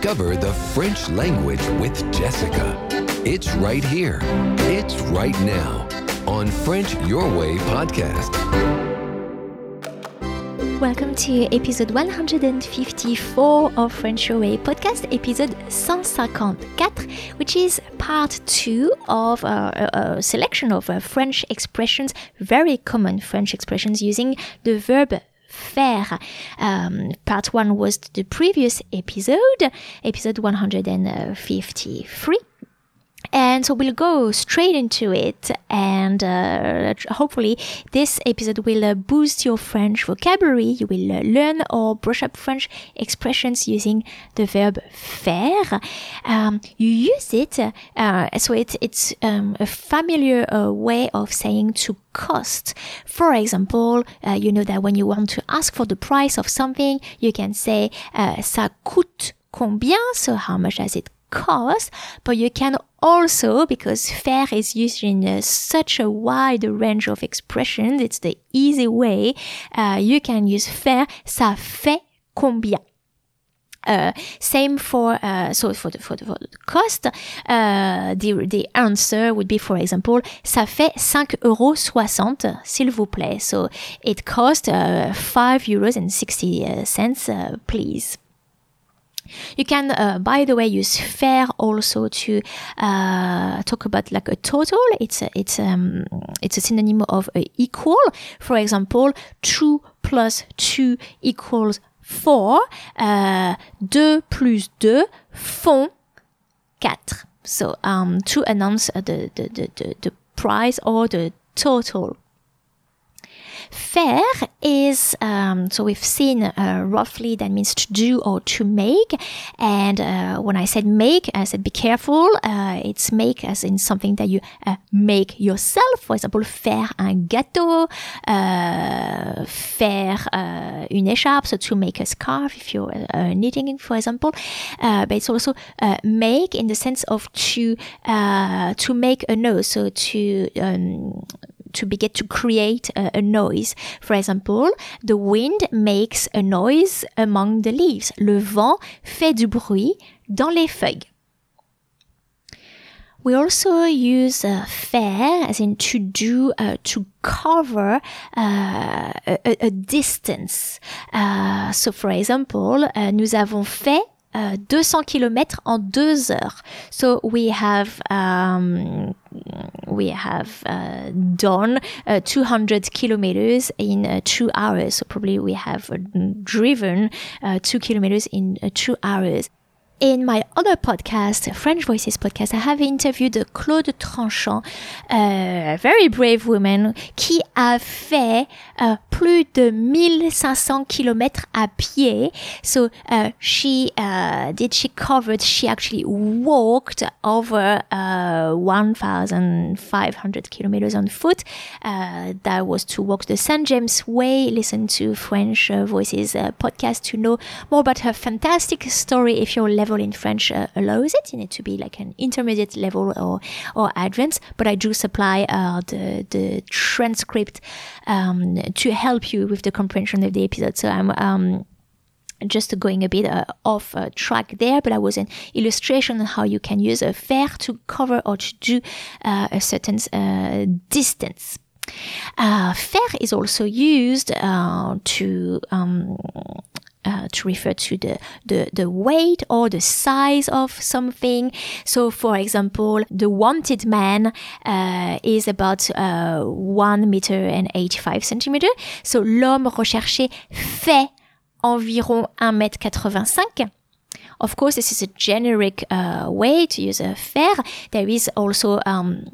Discover the French language with Jessica. It's right here. It's right now on French Your Way podcast. Welcome to episode 154 of French Your Way podcast, episode 154, which is part two of uh, a, a selection of uh, French expressions, very common French expressions using the verb faire. Um, part one was the previous episode, episode 153. And so we'll go straight into it, and uh, hopefully, this episode will uh, boost your French vocabulary. You will uh, learn or brush up French expressions using the verb faire. Um, you use it, uh, so it, it's um, a familiar uh, way of saying to cost. For example, uh, you know that when you want to ask for the price of something, you can say ça coûte combien, so how much does it cost, but you can also, because faire is used in uh, such a wide range of expressions, it's the easy way, uh, you can use faire, ça fait combien. Uh, same for uh, so for the, for the, for the cost, uh, the the answer would be, for example, ça fait 5 euros 60, s'il vous plaît. So it costs uh, 5 euros 60 uh, uh, please. You can, uh, by the way, use faire also to uh, talk about like a total. It's a, it's um it's a synonym of equal. For example, two plus two equals four. Uh, deux plus deux font quatre. So um, to announce the, the, the, the price or the total. Faire is, um, so we've seen uh, roughly that means to do or to make. And uh, when I said make, I said be careful. Uh, it's make as in something that you uh, make yourself. For example, faire un gâteau, uh, faire uh, une écharpe, so to make a scarf if you're knitting, for example. but it's also make in the sense of to to make a nose, so to um, to begin to create a, a, noise. For example, the wind makes a noise among the leaves. Le vent fait du bruit dans les feuilles. We also use uh, faire as in to do, uh, to cover uh, a, a, distance. Uh, so, for example, uh, nous avons fait uh, 200 km en deux heures. So we have um, we have uh, done uh, 200 kilometers in uh, two hours. So probably we have uh, driven uh, two kilometers in two hours. In my other podcast, French Voices podcast, I have interviewed Claude Tranchant, a very brave woman qui a fait uh, plus de 1500 km à pied. So uh, she uh, did, she covered, she actually walked over uh, 1500 kilometers on foot. Uh, that was to walk the St. James Way, listen to French uh, Voices podcast to know more about her fantastic story if you're level in French uh, allows it. You need to be like an intermediate level or or advanced. But I do supply uh, the the transcript um, to help you with the comprehension of the episode. So I'm. Um, just going a bit uh, off uh, track there, but I was an illustration on how you can use a faire to cover or to do uh, a certain uh, distance. Uh, faire is also used uh, to um, uh, to refer to the, the, the weight or the size of something. So, for example, the wanted man uh, is about uh, 1 meter and 85 centimeter. So, l'homme recherché fait environ 1 mètre 85. Of course, this is a generic uh, way to use a faire. There is also um,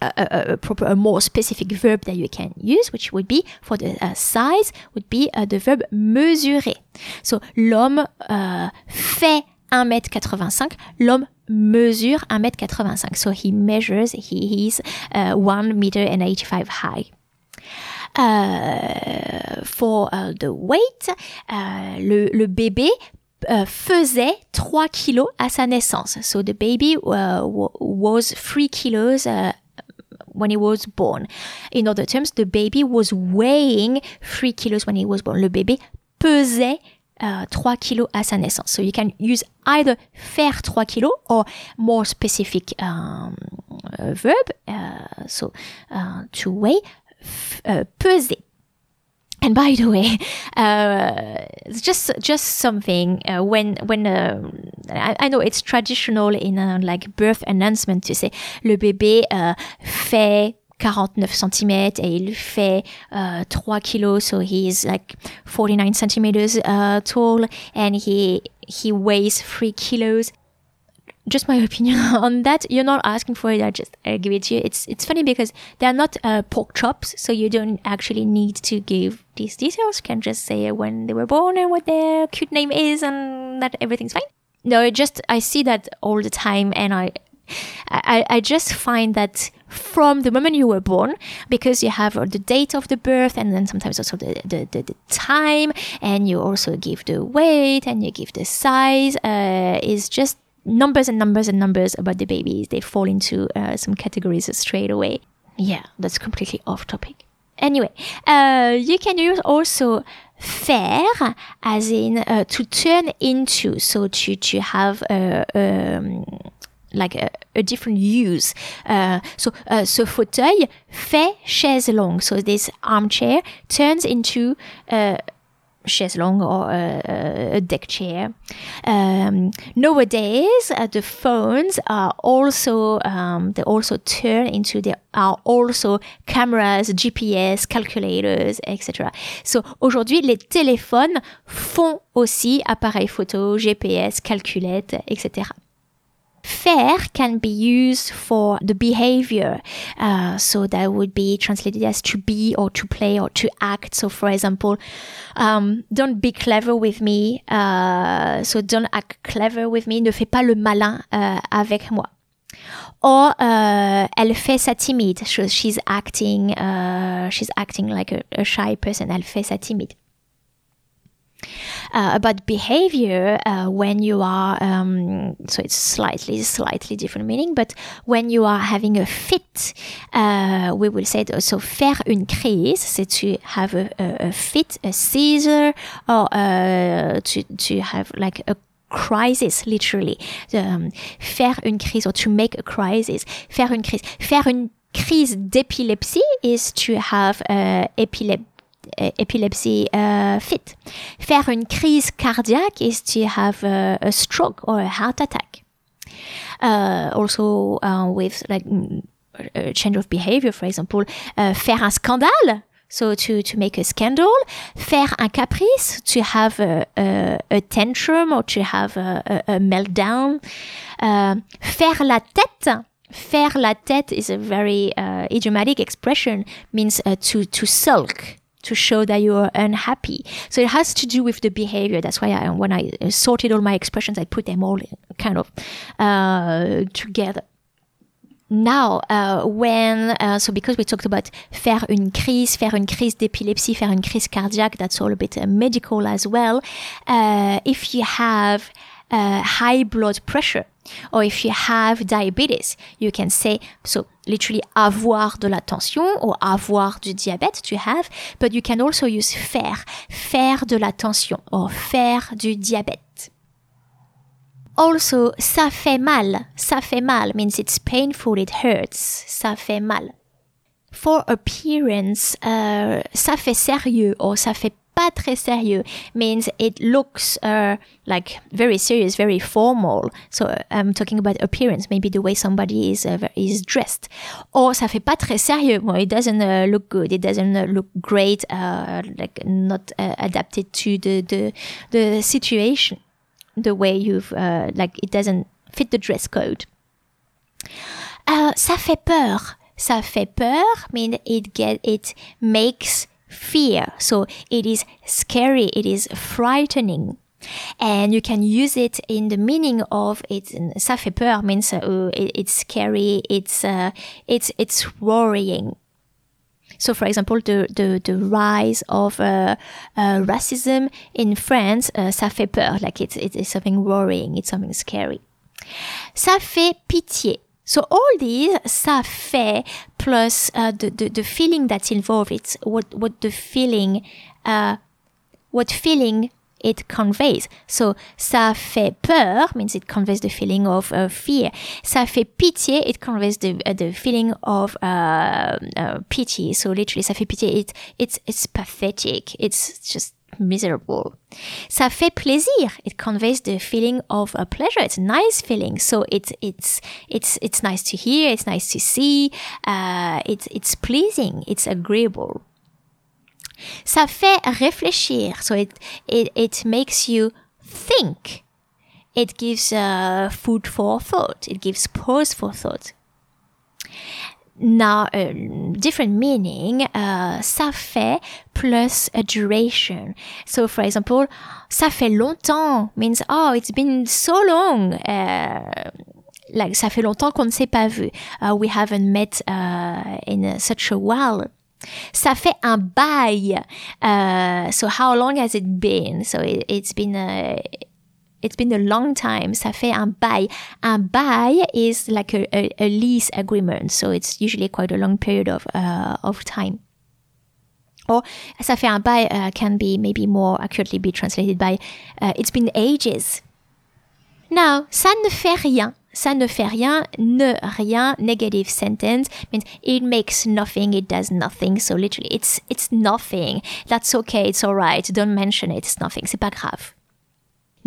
a, a, proper, a more specific verb that you can use, which would be for the uh, size, would be uh, the verb mesurer. So, l'homme uh, fait 1m85, l'homme mesure 1m85. So, he measures, he is uh, 1 meter and 85 high. Uh, for uh, the weight, le, le bébé Uh, faisait 3 kilos à sa naissance. So the baby uh, was 3 kilos uh, when he was born. In other terms, the baby was weighing 3 kilos when he was born. Le bébé pesait uh, 3 kilos à sa naissance. So you can use either faire 3 kilos or more specific um, verb, uh, so uh, to weigh, uh, peser. And by the way, uh, it's just just something uh, when when uh, I, I, know it's traditional in a, like birth announcement to say le bébé uh, fait 49 cm et il fait uh, 3 kilos, so he's like 49 centimeters uh, tall and he he weighs 3 kilos just my opinion on that. You're not asking for it. I just I give it to you. It's it's funny because they're not uh, pork chops, so you don't actually need to give these details. You can just say when they were born and what their cute name is, and that everything's fine. No, just I see that all the time, and I I, I just find that from the moment you were born, because you have the date of the birth and then sometimes also the, the, the, the time, and you also give the weight and you give the size, uh, is just numbers and numbers and numbers about the babies. They fall into uh, some categories straight away. Yeah, that's completely off topic. Anyway, uh, you can use also faire as in uh, to turn into, so to, to have a, um, like a, a, different use. Uh, so, uh, ce fauteuil fait chaise longue. So this armchair turns into chaise longue or a, a deck chair. Um, nowadays, uh, the phones are also um, they also turn into they are also cameras, GPS, calculators, etc. So aujourd'hui, les téléphones font aussi appareils photo, GPS, calculettes, etc. Faire can be used for the behavior. Uh, so that would be translated as to be or to play or to act. So, for example, um, don't be clever with me. Uh, so don't act clever with me. Ne fais pas le malin uh, avec moi. Or uh, elle fait sa timide. So she's acting. Uh, she's acting like a, a shy person. Elle fait sa timide uh, about behavior uh, when you are um, so it's slightly slightly different meaning but when you are having a fit uh, we will say also faire une crise c'est to have a, a, a fit a seizure or uh, to, to have like a crisis literally. Um, faire une crise or to make a crisis. Faire une crise. Faire une crise d'épilepsie is to have uh, epilepsy epilepsy uh, fit. Faire une crise cardiaque is to have a, a stroke or a heart attack. Uh, also uh, with like a change of behavior, for example, uh, faire un scandale. So to, to make a scandal, faire un caprice, to have a, a, a tantrum or to have a, a meltdown, uh, faire la tête, faire la tête is a very uh, idiomatic expression, means to, to sulk to show that you are unhappy. So it has to do with the behavior. That's why I, when I sorted all my expressions, I put them all kind of uh, together. Now, uh, when, uh, so because we talked about faire une crise, faire une crise d'épilepsie, faire une crise cardiaque, that's all a bit uh, medical as well. Uh, if you have uh, high blood pressure, or if you have diabetes, you can say, so literally avoir de la tension or avoir du diabète to have, but you can also use faire, faire de la tension or faire du diabète. Also, ça fait mal. Ça fait mal means it's painful, it hurts. Ça fait mal. For appearance, uh, ça fait sérieux or ça fait pas très sérieux means it looks uh, like very serious, very formal. So I'm talking about appearance, maybe the way somebody is uh, is dressed. Or ça fait pas très sérieux. Well, it doesn't uh, look good. It doesn't uh, look great. Uh, like not adapted to the the the situation. The way you've like it doesn't fit the dress code. ça fait peur. Ça fait peur mean it get it makes fear. So it is scary, it is frightening. And you can use it in the meaning of it. Ça fait peur means uh, it, it's scary, it's, uh, it's, it's worrying. So, for example, the, the, the rise of uh, uh, racism in France, uh, ça fait peur, like it's, it's something worrying, it's something scary. Ça fait pitié. So all these, ça fait plus uh, the, the, the feeling that's involved. It's what, what the feeling, uh, what feeling it conveys. So, ça fait peur means it conveys the feeling of uh, fear. Ça fait pitié, it conveys the uh, the feeling of uh, uh, pity. So, literally, ça fait pitié, it it's it's pathetic. It's just miserable. Ça fait plaisir. It conveys the feeling of a pleasure. It's a nice feeling. So it's it's it's it's nice to hear. It's nice to see. Uh, it's it's pleasing. It's agreeable. Ça fait réfléchir. So it, it, it makes you think. It gives uh, food for thought. It gives pause for thought. Now, uh, different meaning, uh, ça fait plus a duration. So, for example, ça fait longtemps means, oh, it's been so long. Uh, like, ça fait longtemps qu'on ne s'est pas vu. Uh, we haven't met uh, in such a while. Ça fait un bail. Uh, so how long has it been? So it, has been a, it's been a long time. Ça fait un bail. Un bail is like a, a, a lease agreement. So it's usually quite a long period of, uh, of time. Or ça fait un bail uh, can be maybe more accurately be translated by uh, it's been ages. Now, ça ne fait rien ça ne fait rien, ne rien, negative sentence means it makes nothing, it does nothing. So literally, it's, it's nothing. That's okay, it's alright. Don't mention it, it's nothing. C'est pas grave.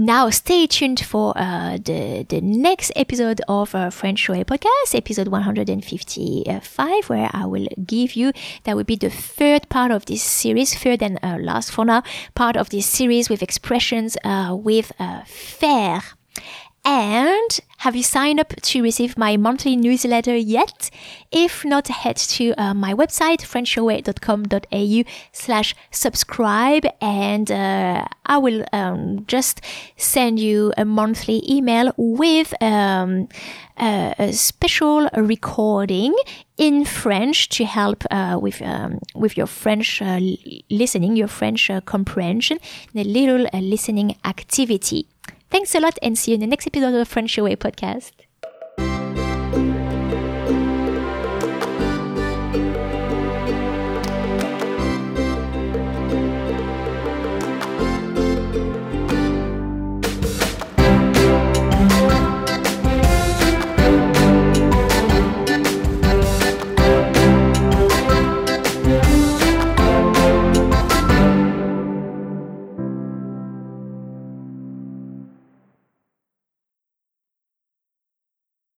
Now, stay tuned for uh, the, the next episode of uh, French Way podcast, episode 155, where I will give you, that will be the third part of this series, third and uh, last for now, part of this series with expressions uh, with uh, faire and have you signed up to receive my monthly newsletter yet? If not, head to uh, my website, frenchyourway.com.au slash subscribe and uh, I will um, just send you a monthly email with um, a, a, special recording in French to help uh, with um, with your French uh, listening, your French uh, comprehension, a little uh, listening activity. Thanks a lot and see you in the next episode of the French Your Way podcast.